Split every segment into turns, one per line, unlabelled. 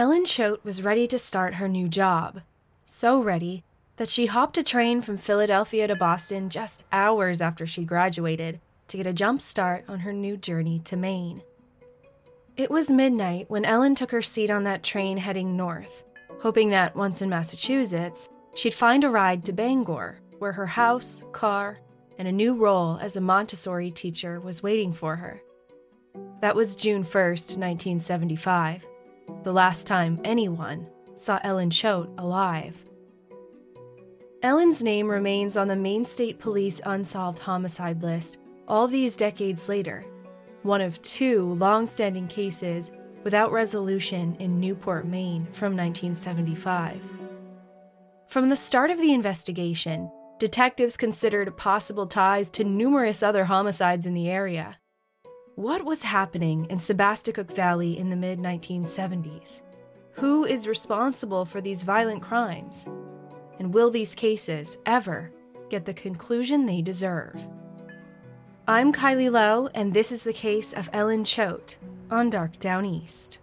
Ellen Choate was ready to start her new job. So ready that she hopped a train from Philadelphia to Boston just hours after she graduated to get a jump start on her new journey to Maine. It was midnight when Ellen took her seat on that train heading north, hoping that once in Massachusetts, she'd find a ride to Bangor, where her house, car, and a new role as a Montessori teacher was waiting for her. That was June 1st, 1975, the last time anyone saw Ellen Choate alive. Ellen's name remains on the Maine State Police unsolved homicide list all these decades later, one of two long standing cases without resolution in Newport, Maine from 1975. From the start of the investigation, detectives considered possible ties to numerous other homicides in the area. What was happening in Sebasticook Valley in the mid 1970s? Who is responsible for these violent crimes? And will these cases ever get the conclusion they deserve? I'm Kylie Low, and this is the case of Ellen Choate on Dark Downeast.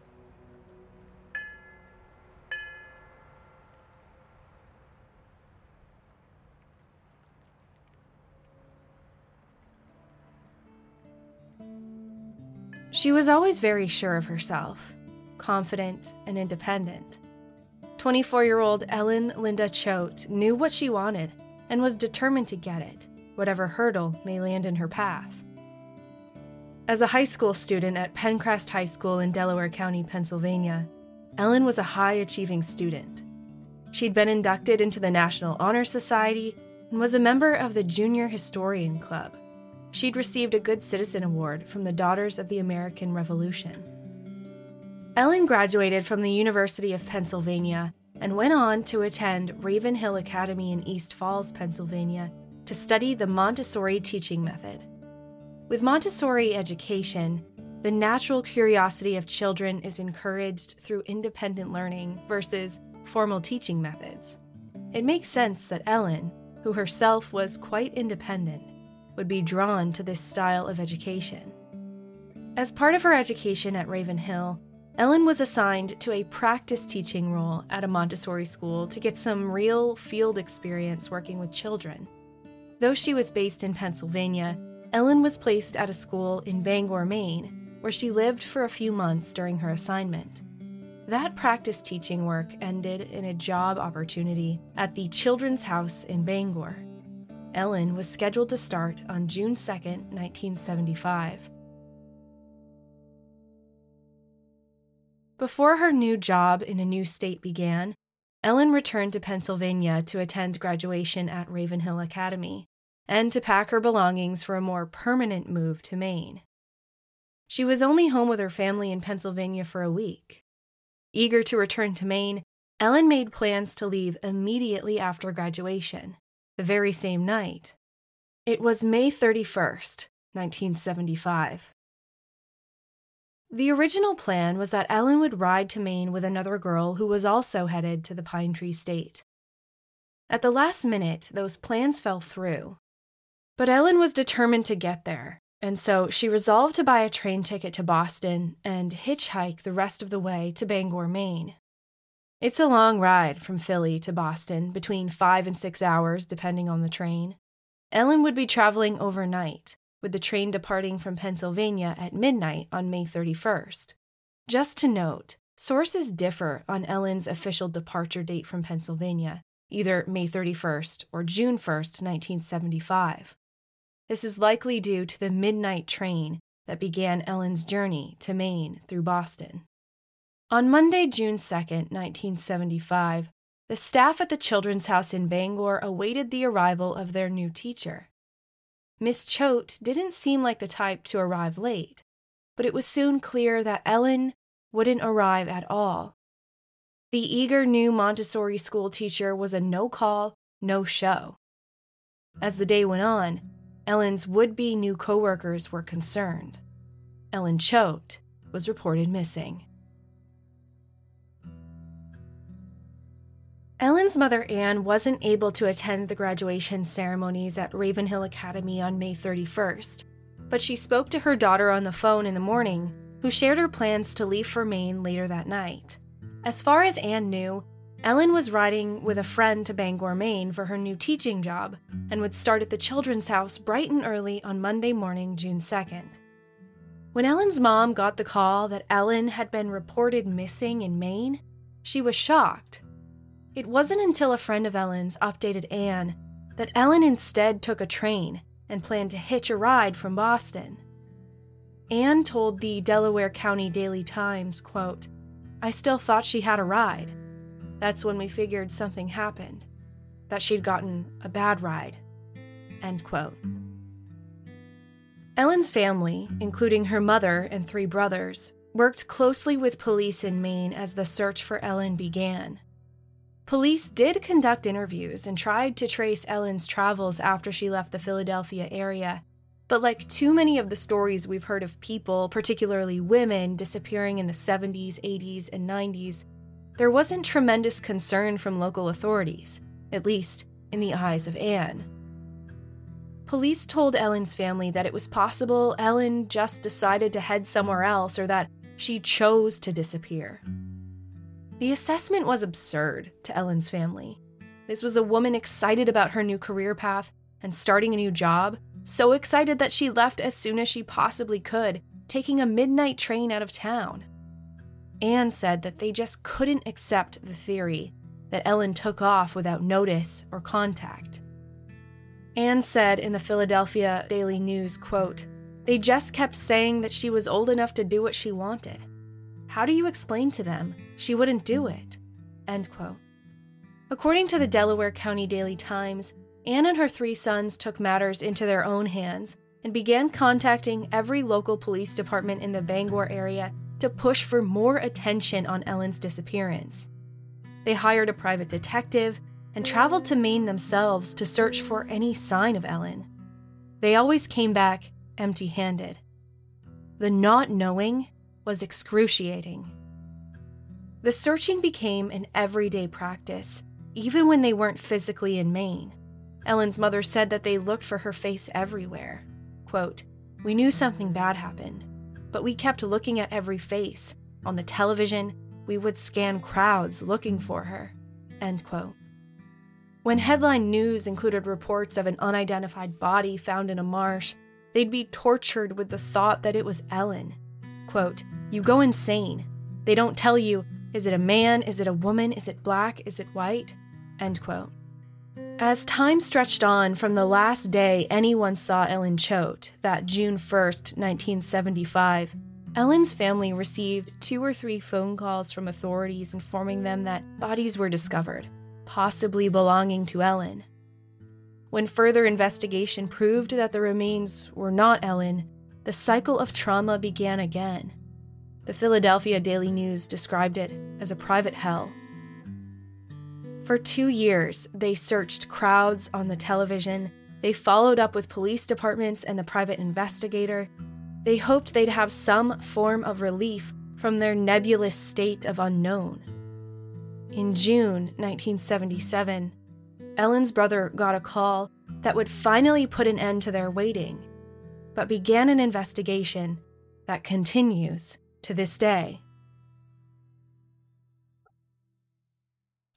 She was always very sure of herself, confident and independent. 24 year old Ellen Linda Choate knew what she wanted and was determined to get it, whatever hurdle may land in her path. As a high school student at Penncrest High School in Delaware County, Pennsylvania, Ellen was a high achieving student. She'd been inducted into the National Honor Society and was a member of the Junior Historian Club. She'd received a Good Citizen Award from the Daughters of the American Revolution. Ellen graduated from the University of Pennsylvania and went on to attend Ravenhill Academy in East Falls, Pennsylvania, to study the Montessori teaching method. With Montessori education, the natural curiosity of children is encouraged through independent learning versus formal teaching methods. It makes sense that Ellen, who herself was quite independent, would be drawn to this style of education. As part of her education at Ravenhill, Ellen was assigned to a practice teaching role at a Montessori school to get some real field experience working with children. Though she was based in Pennsylvania, Ellen was placed at a school in Bangor, Maine, where she lived for a few months during her assignment. That practice teaching work ended in a job opportunity at the Children's House in Bangor. Ellen was scheduled to start on June 2, 1975. Before her new job in a new state began, Ellen returned to Pennsylvania to attend graduation at Ravenhill Academy and to pack her belongings for a more permanent move to Maine. She was only home with her family in Pennsylvania for a week. Eager to return to Maine, Ellen made plans to leave immediately after graduation, the very same night. It was May 31st, 1975. The original plan was that Ellen would ride to Maine with another girl who was also headed to the Pine Tree State. At the last minute, those plans fell through, but Ellen was determined to get there, and so she resolved to buy a train ticket to Boston and hitchhike the rest of the way to Bangor, Maine. It's a long ride from Philly to Boston, between five and six hours, depending on the train. Ellen would be traveling overnight, with the train departing from Pennsylvania at midnight on May 31st. Just to note, sources differ on Ellen's official departure date from Pennsylvania, either May 31st or June 1st, 1975. This is likely due to the midnight train that began Ellen's journey to Maine through Boston. On Monday, June 2, 1975, the staff at the Children's House in Bangor awaited the arrival of their new teacher. Miss Choate didn't seem like the type to arrive late, but it was soon clear that Ellen wouldn't arrive at all. The eager new Montessori school teacher was a no call, no show. As the day went on, Ellen's would be new coworkers were concerned. Ellen Choate was reported missing. Ellen's mother, Anne, wasn't able to attend the graduation ceremonies at Ravenhill Academy on May 31st, but she spoke to her daughter on the phone in the morning, who shared her plans to leave for Maine later that night. As far as Anne knew, Ellen was riding with a friend to Bangor, Maine for her new teaching job and would start at the children's house bright and early on Monday morning, June 2nd. When Ellen's mom got the call that Ellen had been reported missing in Maine, she was shocked. It wasn't until a friend of Ellen's updated Anne that Ellen instead took a train and planned to hitch a ride from Boston. Anne told the Delaware County Daily Times, quote, I still thought she had a ride. That's when we figured something happened, that she'd gotten a bad ride. End quote. Ellen's family, including her mother and three brothers, worked closely with police in Maine as the search for Ellen began. Police did conduct interviews and tried to trace Ellen's travels after she left the Philadelphia area, but like too many of the stories we've heard of people, particularly women, disappearing in the 70s, 80s, and 90s, there wasn't tremendous concern from local authorities, at least in the eyes of Anne. Police told Ellen's family that it was possible Ellen just decided to head somewhere else or that she chose to disappear. The assessment was absurd to Ellen's family. This was a woman excited about her new career path and starting a new job so excited that she left as soon as she possibly could, taking a midnight train out of town. Anne said that they just couldn't accept the theory that Ellen took off without notice or contact. Anne said in the Philadelphia Daily News, quote, They just kept saying that she was old enough to do what she wanted. How do you explain to them she wouldn't do it? End quote. According to the Delaware County Daily Times, Anne and her three sons took matters into their own hands and began contacting every local police department in the Bangor area to push for more attention on Ellen's disappearance. They hired a private detective and traveled to Maine themselves to search for any sign of Ellen. They always came back empty handed. The not knowing was excruciating. The searching became an everyday practice, even when they weren't physically in Maine. Ellen's mother said that they looked for her face everywhere. Quote, We knew something bad happened, but we kept looking at every face. On the television, we would scan crowds looking for her. End quote. When headline news included reports of an unidentified body found in a marsh, they'd be tortured with the thought that it was Ellen. Quote, You go insane. They don't tell you, is it a man? Is it a woman? Is it black? Is it white? End quote. As time stretched on from the last day anyone saw Ellen Choate, that June 1st, 1975, Ellen's family received two or three phone calls from authorities informing them that bodies were discovered, possibly belonging to Ellen. When further investigation proved that the remains were not Ellen, the cycle of trauma began again. The Philadelphia Daily News described it as a private hell. For two years, they searched crowds on the television. They followed up with police departments and the private investigator. They hoped they'd have some form of relief from their nebulous state of unknown. In June 1977, Ellen's brother got a call that would finally put an end to their waiting, but began an investigation that continues to this day.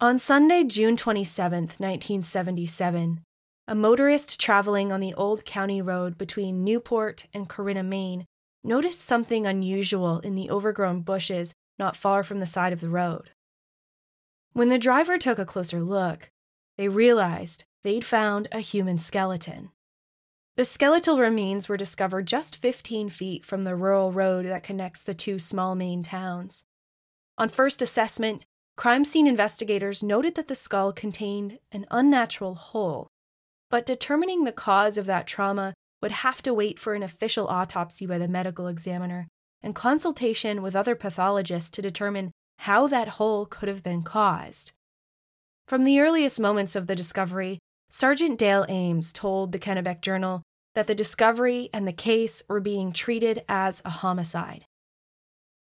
On Sunday, June 27, 1977, a motorist traveling on the Old County Road between Newport and Corinna, Maine, noticed something unusual in the overgrown bushes not far from the side of the road. When the driver took a closer look, they realized they'd found a human skeleton. The skeletal remains were discovered just 15 feet from the rural road that connects the two small Maine towns. On first assessment, Crime scene investigators noted that the skull contained an unnatural hole, but determining the cause of that trauma would have to wait for an official autopsy by the medical examiner and consultation with other pathologists to determine how that hole could have been caused. From the earliest moments of the discovery, Sergeant Dale Ames told the Kennebec Journal that the discovery and the case were being treated as a homicide,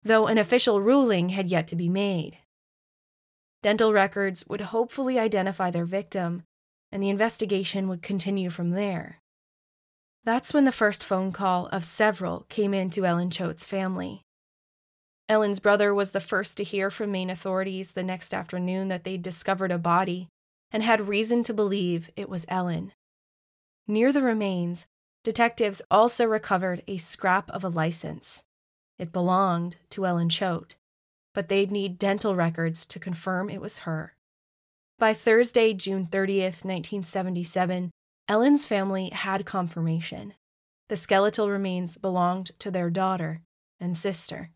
though an official ruling had yet to be made. Dental records would hopefully identify their victim, and the investigation would continue from there. That's when the first phone call of several came in to Ellen Choate's family. Ellen's brother was the first to hear from Maine authorities the next afternoon that they'd discovered a body and had reason to believe it was Ellen. Near the remains, detectives also recovered a scrap of a license. It belonged to Ellen Choate, but they'd need dental records to confirm it was her. By Thursday, June 30th, 1977, Ellen's family had confirmation. The skeletal remains belonged to their daughter and sister.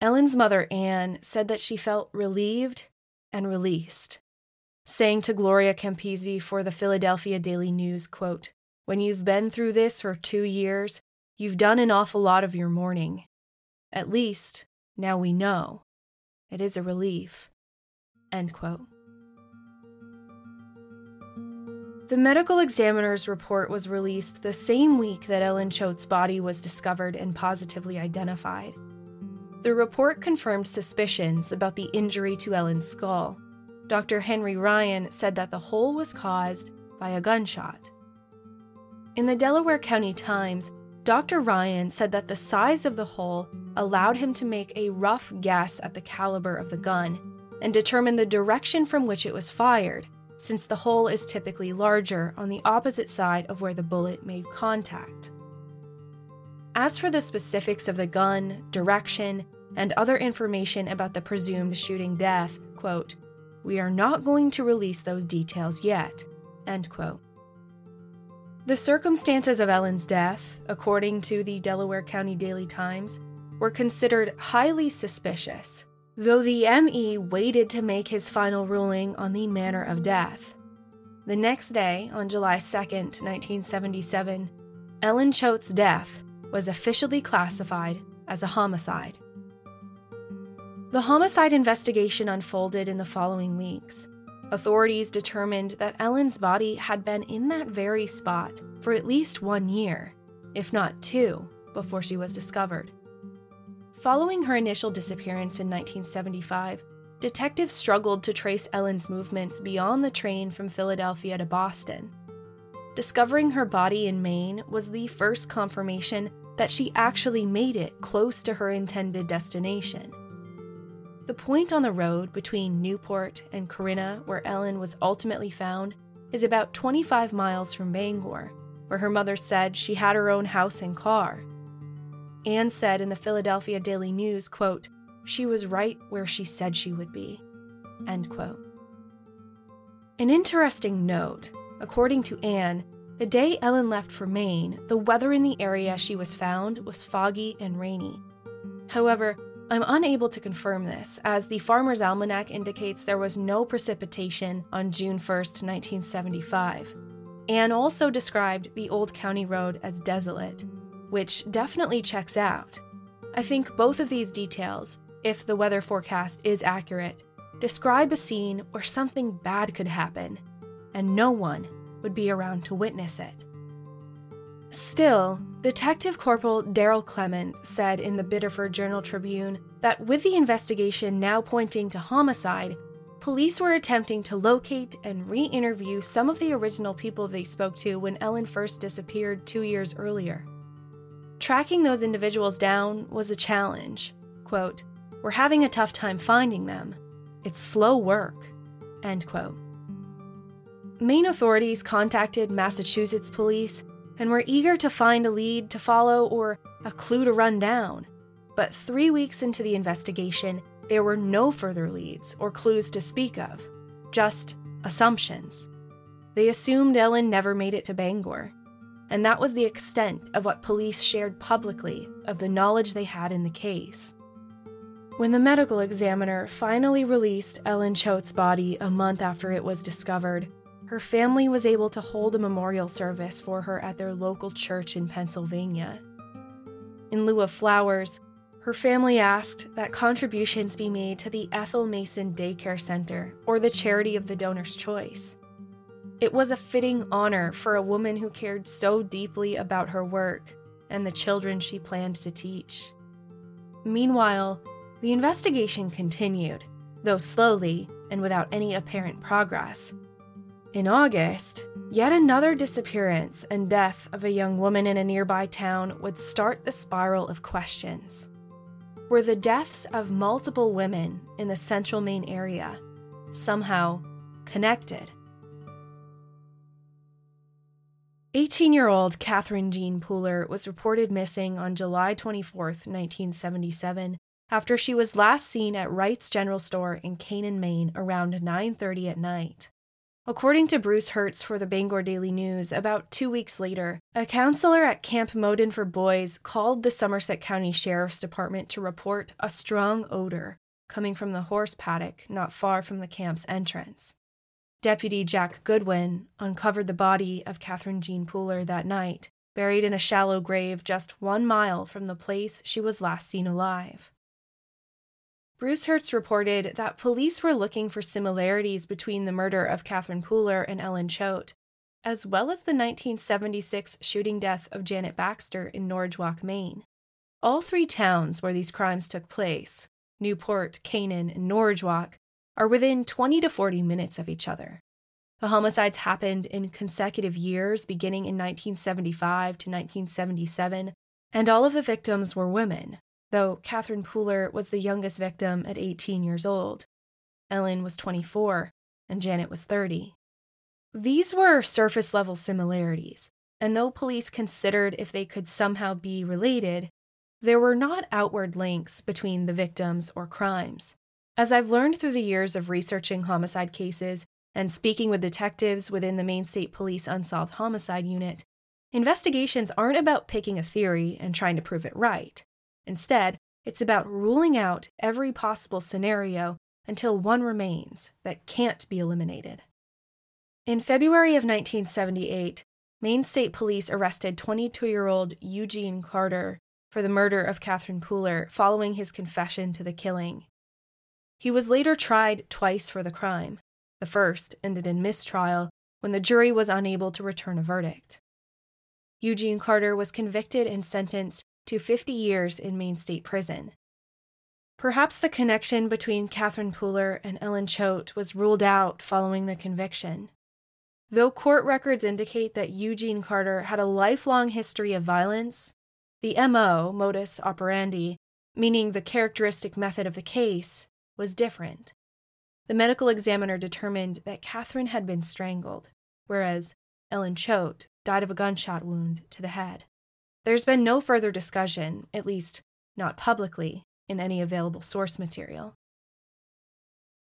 Ellen's mother, Anne, said that she felt relieved and released, saying to Gloria Campisi for the Philadelphia Daily News, quote, When you've been through this for two years, you've done an awful lot of your mourning. At least, now we know. It is a relief. End quote. The medical examiner's report was released the same week that Ellen Choate's body was discovered and positively identified. The report confirmed suspicions about the injury to Ellen's skull. Dr. Henry Ryan said that the hole was caused by a gunshot. In the Delaware County Times, Dr. Ryan said that the size of the hole allowed him to make a rough guess at the caliber of the gun and determine the direction from which it was fired, since the hole is typically larger on the opposite side of where the bullet made contact. As for the specifics of the gun, direction, and other information about the presumed shooting death, quote, we are not going to release those details yet, end quote. The circumstances of Ellen's death, according to the Delaware County Daily Times, were considered highly suspicious, though the ME waited to make his final ruling on the manner of death. The next day, on July 2, 1977, Ellen Choate's death was officially classified as a homicide. The homicide investigation unfolded in the following weeks. Authorities determined that Ellen's body had been in that very spot for at least one year, if not two, before she was discovered. Following her initial disappearance in 1975, detectives struggled to trace Ellen's movements beyond the train from Philadelphia to Boston. Discovering her body in Maine was the first confirmation that she actually made it close to her intended destination. The point on the road between Newport and Corinna, where Ellen was ultimately found, is about 25 miles from Bangor, where her mother said she had her own house and car. Anne said in the Philadelphia Daily News, quote, she was right where she said she would be, end quote. An interesting note, according to Anne, the day Ellen left for Maine, the weather in the area she was found was foggy and rainy. However, I'm unable to confirm this, as the Farmer's Almanac indicates there was no precipitation on June 1, 1975. Anne also described the Old County Road as desolate, which definitely checks out. I think both of these details, if the weather forecast is accurate, describe a scene where something bad could happen, and no one would be around to witness it. Still, Detective Corporal Daryl Clement said in the Biddeford Journal Tribune that with the investigation now pointing to homicide, police were attempting to locate and re interview some of the original people they spoke to when Ellen first disappeared two years earlier. Tracking those individuals down was a challenge. Quote, We're having a tough time finding them. It's slow work. End quote. Maine authorities contacted Massachusetts police and were eager to find a lead to follow or a clue to run down. But three weeks into the investigation, there were no further leads or clues to speak of, just assumptions. They assumed Ellen never made it to Bangor, and that was the extent of what police shared publicly of the knowledge they had in the case. When the medical examiner finally released Ellen Choate's body a month after it was discovered, her family was able to hold a memorial service for her at their local church in Pennsylvania. In lieu of flowers, her family asked that contributions be made to the Ethel Mason Daycare Center or the charity of the donor's choice. It was a fitting honor for a woman who cared so deeply about her work and the children she planned to teach. Meanwhile, the investigation continued, though slowly and without any apparent progress, in August, yet another disappearance and death of a young woman in a nearby town would start the spiral of questions. were the deaths of multiple women in the central Maine area, somehow connected. 18 year old Catherine Jean Pooler was reported missing on July 24, 1977, after she was last seen at Wright's General Store in Canaan, Maine around 9:30 at night. According to Bruce Hertz for the Bangor Daily News, about two weeks later, a counselor at Camp Moden for Boys called the Somerset County Sheriff's Department to report a strong odor coming from the horse paddock not far from the camp's entrance. Deputy Jack Goodwin uncovered the body of Catherine Jean Pooler that night, buried in a shallow grave just one mile from the place she was last seen alive. Bruce Hertz reported that police were looking for similarities between the murder of Catherine Pooler and Ellen Choate, as well as the 1976 shooting death of Janet Baxter in Norridgewock, Maine. All three towns where these crimes took place, Newport, Canaan, and Norridgewock, are within 20 to 40 minutes of each other. The homicides happened in consecutive years beginning in 1975 to 1977, and all of the victims were women, though Catherine Pooler was the youngest victim at 18 years old. Ellen was 24, and Janet was 30. These were surface level similarities, and though police considered if they could somehow be related, there were not outward links between the victims or crimes. As I've learned through the years of researching homicide cases and speaking with detectives within the Maine State Police Unsolved Homicide Unit, investigations aren't about picking a theory and trying to prove it right. Instead, it's about ruling out every possible scenario until one remains that can't be eliminated. In February of 1978, Maine State Police arrested 22 year old Eugene Carter for the murder of Catherine Pooler following his confession to the killing. He was later tried twice for the crime. The first ended in mistrial when the jury was unable to return a verdict. Eugene Carter was convicted and sentenced to 50 years in Maine State Prison. Perhaps the connection between Catherine Pooler and Ellen Choate was ruled out following the conviction. Though court records indicate that Eugene Carter had a lifelong history of violence, the MO, modus operandi, meaning the characteristic method of the case, was different. The medical examiner determined that Catherine had been strangled, whereas Ellen Choate died of a gunshot wound to the head. There's been no further discussion, at least not publicly, in any available source material.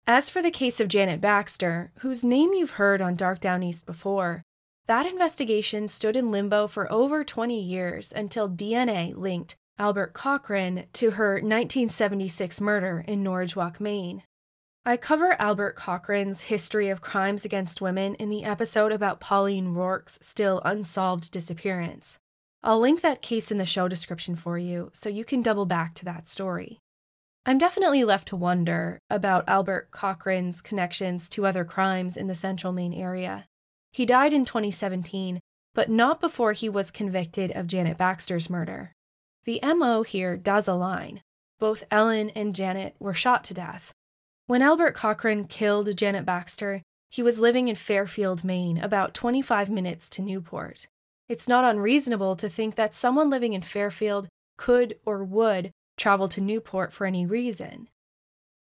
As for the case of Janet Baxter, whose name you've heard on Dark Downeast before, that investigation stood in limbo for over 20 years until DNA linked Albert Cochran to her 1976 murder in Norridgewock, Maine. I cover Albert Cochran's history of crimes against women in the episode about Pauline Rourke's still unsolved disappearance. I'll link that case in the show description for you so you can double back to that story. I'm definitely left to wonder about Albert Cochran's connections to other crimes in the central Maine area. He died in 2017, but not before he was convicted of Janet Baxter's murder. The MO here does align. Both Ellen and Janet were shot to death. When Albert Cochran killed Janet Baxter, he was living in Fairfield, Maine, about 25 minutes to Newport. It's not unreasonable to think that someone living in Fairfield could or would travel to Newport for any reason.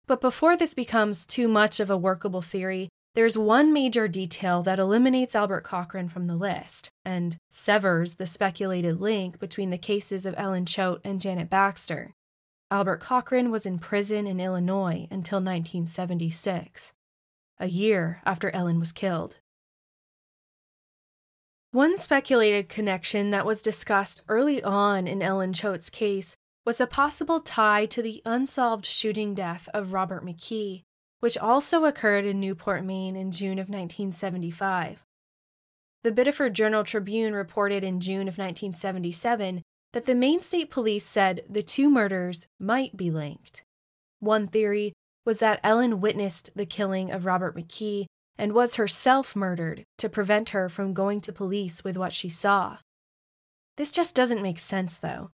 But before this becomes too much of a workable theory, there's one major detail that eliminates Albert Cochran from the list and severs the speculated link between the cases of Ellen Choate and Janet Baxter. Albert Cochran was in prison in Illinois until 1976, a year after Ellen was killed. One speculated connection that was discussed early on in Ellen Choate's case was a possible tie to the unsolved shooting death of Robert McKee, which also occurred in Newport, Maine in June of 1975. The Biddeford Journal Tribune reported in June of 1977 that the Maine State Police said the two murders might be linked. One theory was that Ellen witnessed the killing of Robert McKee and was herself murdered to prevent her from going to police with what she saw. This just doesn't make sense, though.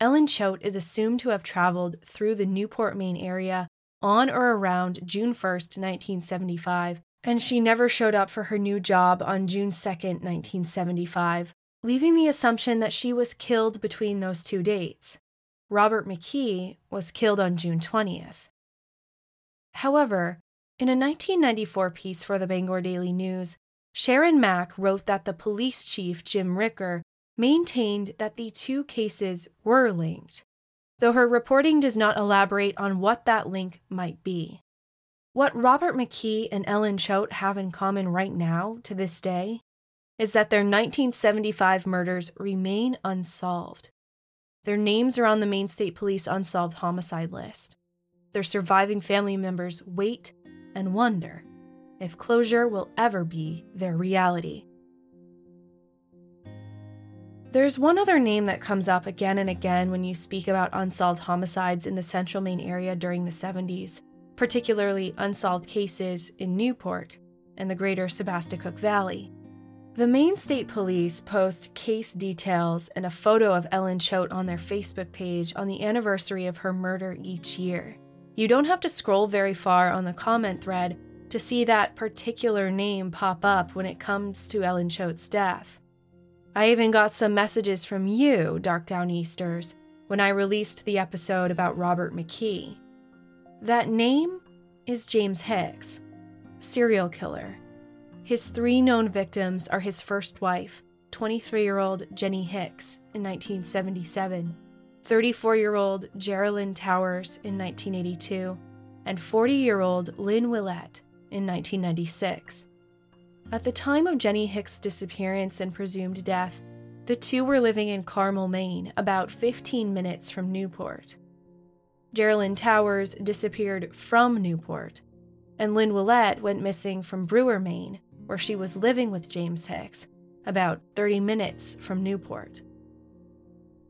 Ellen Choate is assumed to have traveled through the Newport, Maine area on or around June 1st, 1975, and she never showed up for her new job on June 2nd, 1975, leaving the assumption that she was killed between those two dates. Robert McKee was killed on June 20th. However, in a 1994 piece for the Bangor Daily News, Sharon Mack wrote that the police chief, Jim Ricker, maintained that the two cases were linked, though her reporting does not elaborate on what that link might be. What Robert McKee and Ellen Choate have in common right now, to this day, is that their 1975 murders remain unsolved. Their names are on the Maine State Police unsolved homicide list. Their surviving family members wait and wonder if closure will ever be their reality. There's one other name that comes up again and again when you speak about unsolved homicides in the central Maine area during the 70s, particularly unsolved cases in Newport and the greater Sebasticook Valley. The Maine State Police post case details and a photo of Ellen Choate on their Facebook page on the anniversary of her murder each year. You don't have to scroll very far on the comment thread to see that particular name pop up when it comes to Ellen Choate's death. I even got some messages from you, Dark Downeasters, when I released the episode about Robert McKee. That name is James Hicks, serial killer. His three known victims are his first wife, 23 year old Jenny Hicks, in 1977, 34 year old Geraldine Towers in 1982, and 40 year old Lynn Willette in 1996. At the time of Jenny Hicks' disappearance and presumed death, the two were living in Carmel, Maine, about 15 minutes from Newport. Geraldine Towers disappeared from Newport, and Lynn Willette went missing from Brewer, Maine, where she was living with James Hicks, about 30 minutes from Newport.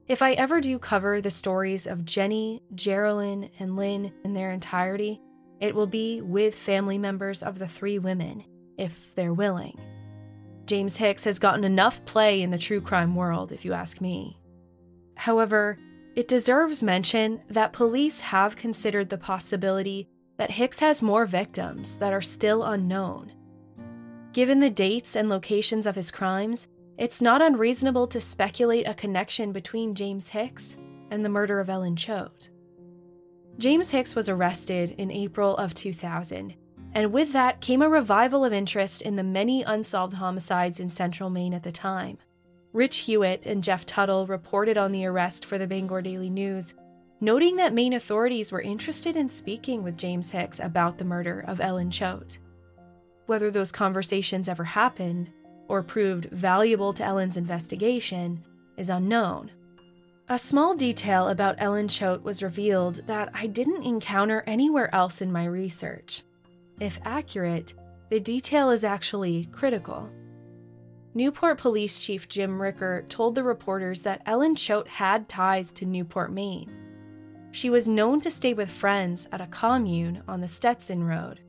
If I ever do cover the stories of Jenny, Geraldine, and Lynn in their entirety, it will be with family members of the three women if they're willing. James Hicks has gotten enough play in the true crime world, if you ask me. However, it deserves mention that police have considered the possibility that Hicks has more victims that are still unknown. Given the dates and locations of his crimes, it's not unreasonable to speculate a connection between James Hicks and the murder of Ellen Choate. James Hicks was arrested in April of 2000 and with that came a revival of interest in the many unsolved homicides in central Maine at the time. Rich Hewitt and Jeff Tuttle reported on the arrest for the Bangor Daily News, noting that Maine authorities were interested in speaking with James Hicks about the murder of Ellen Choate. Whether those conversations ever happened or proved valuable to Ellen's investigation is unknown. A small detail about Ellen Choate was revealed that I didn't encounter anywhere else in my research. If accurate, the detail is actually critical. Newport Police Chief Jim Ricker told the reporters that Ellen Choate had ties to Newport, Maine. She was known to stay with friends at a commune on the Stetson Road.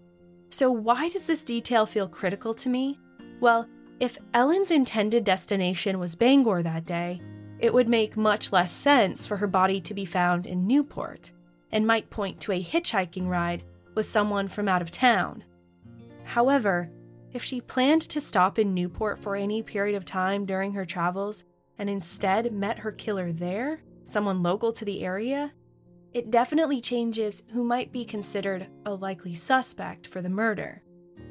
So, why does this detail feel critical to me? Well, if Ellen's intended destination was Bangor that day, it would make much less sense for her body to be found in Newport, and might point to a hitchhiking ride with someone from out of town. However, if she planned to stop in Newport for any period of time during her travels and instead met her killer there, someone local to the area, it definitely changes who might be considered a likely suspect for the murder.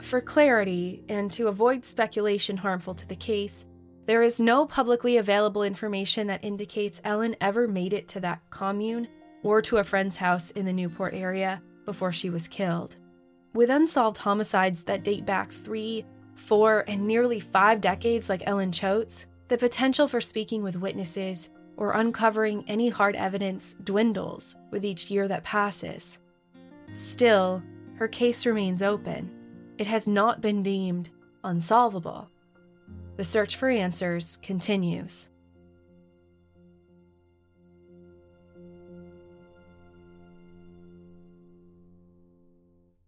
For clarity, and to avoid speculation harmful to the case, there is no publicly available information that indicates Ellen ever made it to that commune or to a friend's house in the Newport area before she was killed. With unsolved homicides that date back three, four, and nearly five decades, like Ellen Choate's, the potential for speaking with witnesses or uncovering any hard evidence dwindles with each year that passes. Still, her case remains open. It has not been deemed unsolvable. The search for answers continues.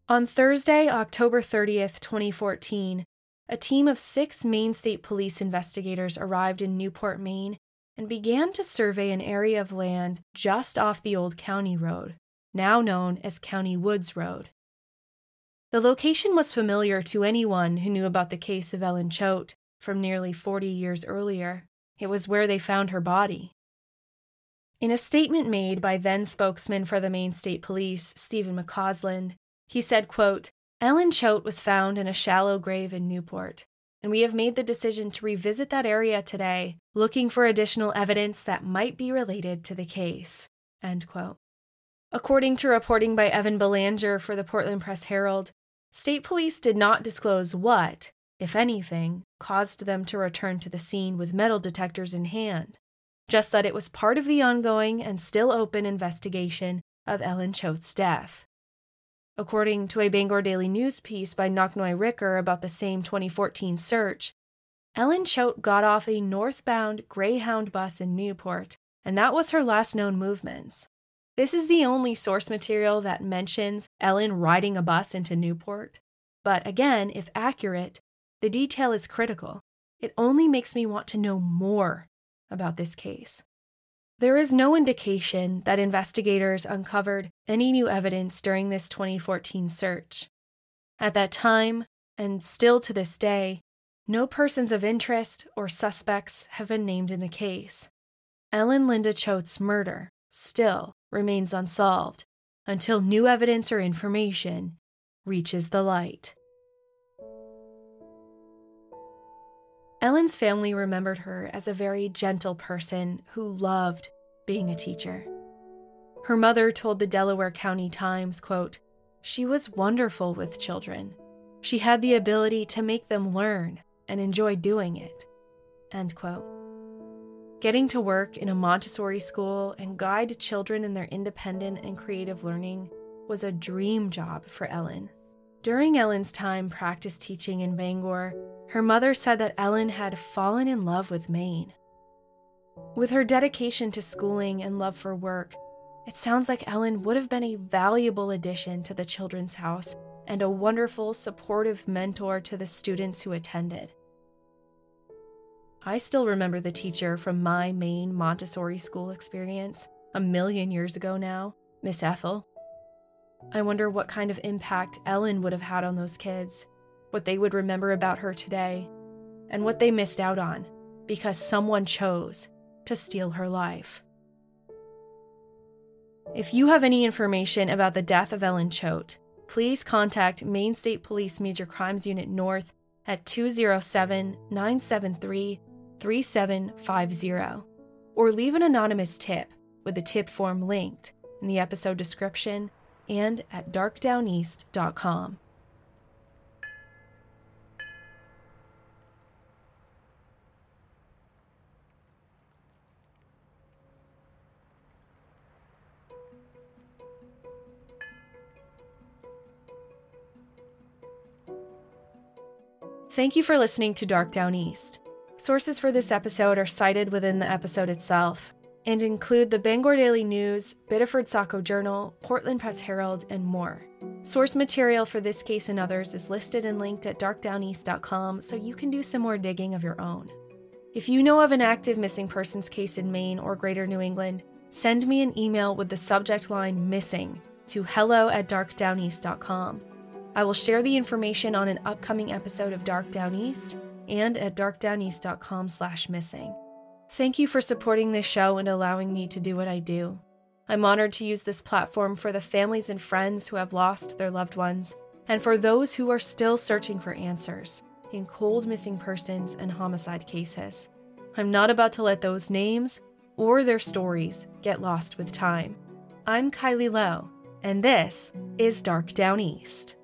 On Thursday, October 30th, 2014, a team of six Maine State Police investigators arrived in Newport, Maine, and began to survey an area of land just off the old county road, now known as County Woods Road. The location was familiar to anyone who knew about the case of Ellen Choate from nearly 40 years earlier. It was where they found her body. In a statement made by then spokesman for the Maine State Police, Stephen McCausland, he said, quote, Ellen Choate was found in a shallow grave in Newport, and we have made the decision to revisit that area today, looking for additional evidence that might be related to the case. End quote. According to reporting by Evan Belanger for the Portland Press Herald, state police did not disclose what, if anything, caused them to return to the scene with metal detectors in hand, just that it was part of the ongoing and still open investigation of Ellen Choate's death. According to a Bangor Daily News piece by Nok-Noi Ricker about the same 2014 search, Ellen Choate got off a northbound Greyhound bus in Newport, and that was her last known movements. This is the only source material that mentions Ellen riding a bus into Newport. But again, if accurate, the detail is critical. It only makes me want to know more about this case. There is no indication that investigators uncovered any new evidence during this 2014 search. At that time, and still to this day, no persons of interest or suspects have been named in the case. Ellen Linda Choate's murder still remains unsolved until new evidence or information reaches the light. Ellen's family remembered her as a very gentle person who loved being a teacher. Her mother told the Delaware County Times, quote, "She was wonderful with children. She had the ability to make them learn and enjoy doing it." End quote. Getting to work in a Montessori school and guide children in their independent and creative learning was a dream job for Ellen. During Ellen's time practice teaching in Bangor, her mother said that Ellen had fallen in love with Maine. With her dedication to schooling and love for work, it sounds like Ellen would have been a valuable addition to the children's house and a wonderful, supportive mentor to the students who attended. I still remember the teacher from my Maine Montessori school experience a million years ago now, Miss Ethel. I wonder what kind of impact Ellen would have had on those kids, what they would remember about her today, and what they missed out on because someone chose to steal her life. If you have any information about the death of Ellen Choate, please contact Maine State Police Major Crimes Unit North at 207 973 3750 or leave an anonymous tip with the tip form linked in the episode description and at darkdowneast.com. Thank you for listening to Dark Downeast. Sources for this episode are cited within the episode itself and include the Bangor Daily News, Biddeford Saco Journal, Portland Press Herald, and more. Source material for this case and others is listed and linked at darkdowneast.com so you can do some more digging of your own. If you know of an active missing persons case in Maine or Greater New England, send me an email with the subject line missing to hello at darkdowneast.com. I will share the information on an upcoming episode of Dark Downeast and at darkdowneast.com slash missing. Thank you for supporting this show and allowing me to do what I do. I'm honored to use this platform for the families and friends who have lost their loved ones, and for those who are still searching for answers in cold missing persons and homicide cases. I'm not about to let those names or their stories get lost with time. I'm Kylie Low, and this is Dark Downeast.